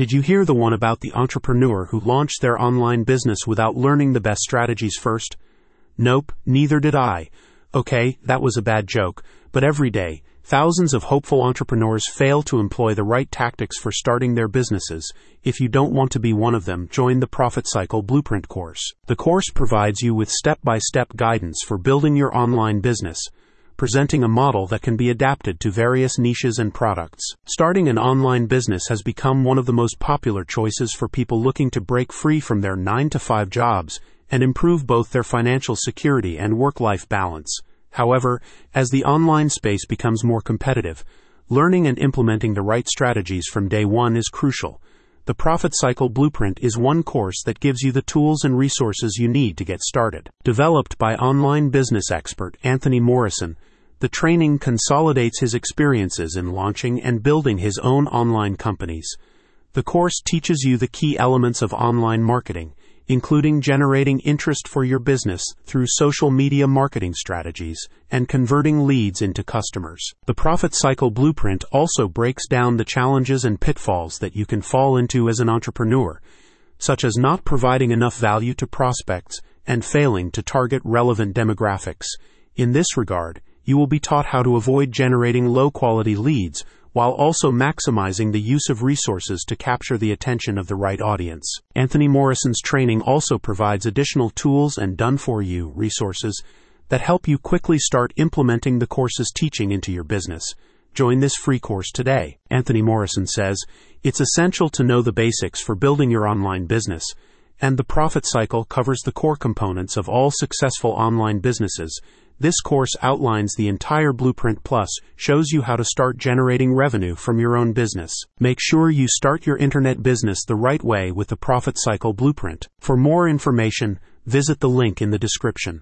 Did you hear the one about the entrepreneur who launched their online business without learning the best strategies first? Nope, neither did I. Okay, that was a bad joke, but every day, thousands of hopeful entrepreneurs fail to employ the right tactics for starting their businesses. If you don't want to be one of them, join the Profit Cycle Blueprint course. The course provides you with step by step guidance for building your online business presenting a model that can be adapted to various niches and products. Starting an online business has become one of the most popular choices for people looking to break free from their 9 to 5 jobs and improve both their financial security and work life balance. However, as the online space becomes more competitive, learning and implementing the right strategies from day one is crucial. The Profit Cycle Blueprint is one course that gives you the tools and resources you need to get started. Developed by online business expert Anthony Morrison, the training consolidates his experiences in launching and building his own online companies. The course teaches you the key elements of online marketing, including generating interest for your business through social media marketing strategies and converting leads into customers. The Profit Cycle Blueprint also breaks down the challenges and pitfalls that you can fall into as an entrepreneur, such as not providing enough value to prospects and failing to target relevant demographics. In this regard, you will be taught how to avoid generating low quality leads while also maximizing the use of resources to capture the attention of the right audience. Anthony Morrison's training also provides additional tools and done for you resources that help you quickly start implementing the course's teaching into your business. Join this free course today. Anthony Morrison says, It's essential to know the basics for building your online business, and the profit cycle covers the core components of all successful online businesses this course outlines the entire Blueprint Plus, shows you how to start generating revenue from your own business. Make sure you start your internet business the right way with the Profit Cycle Blueprint. For more information, visit the link in the description.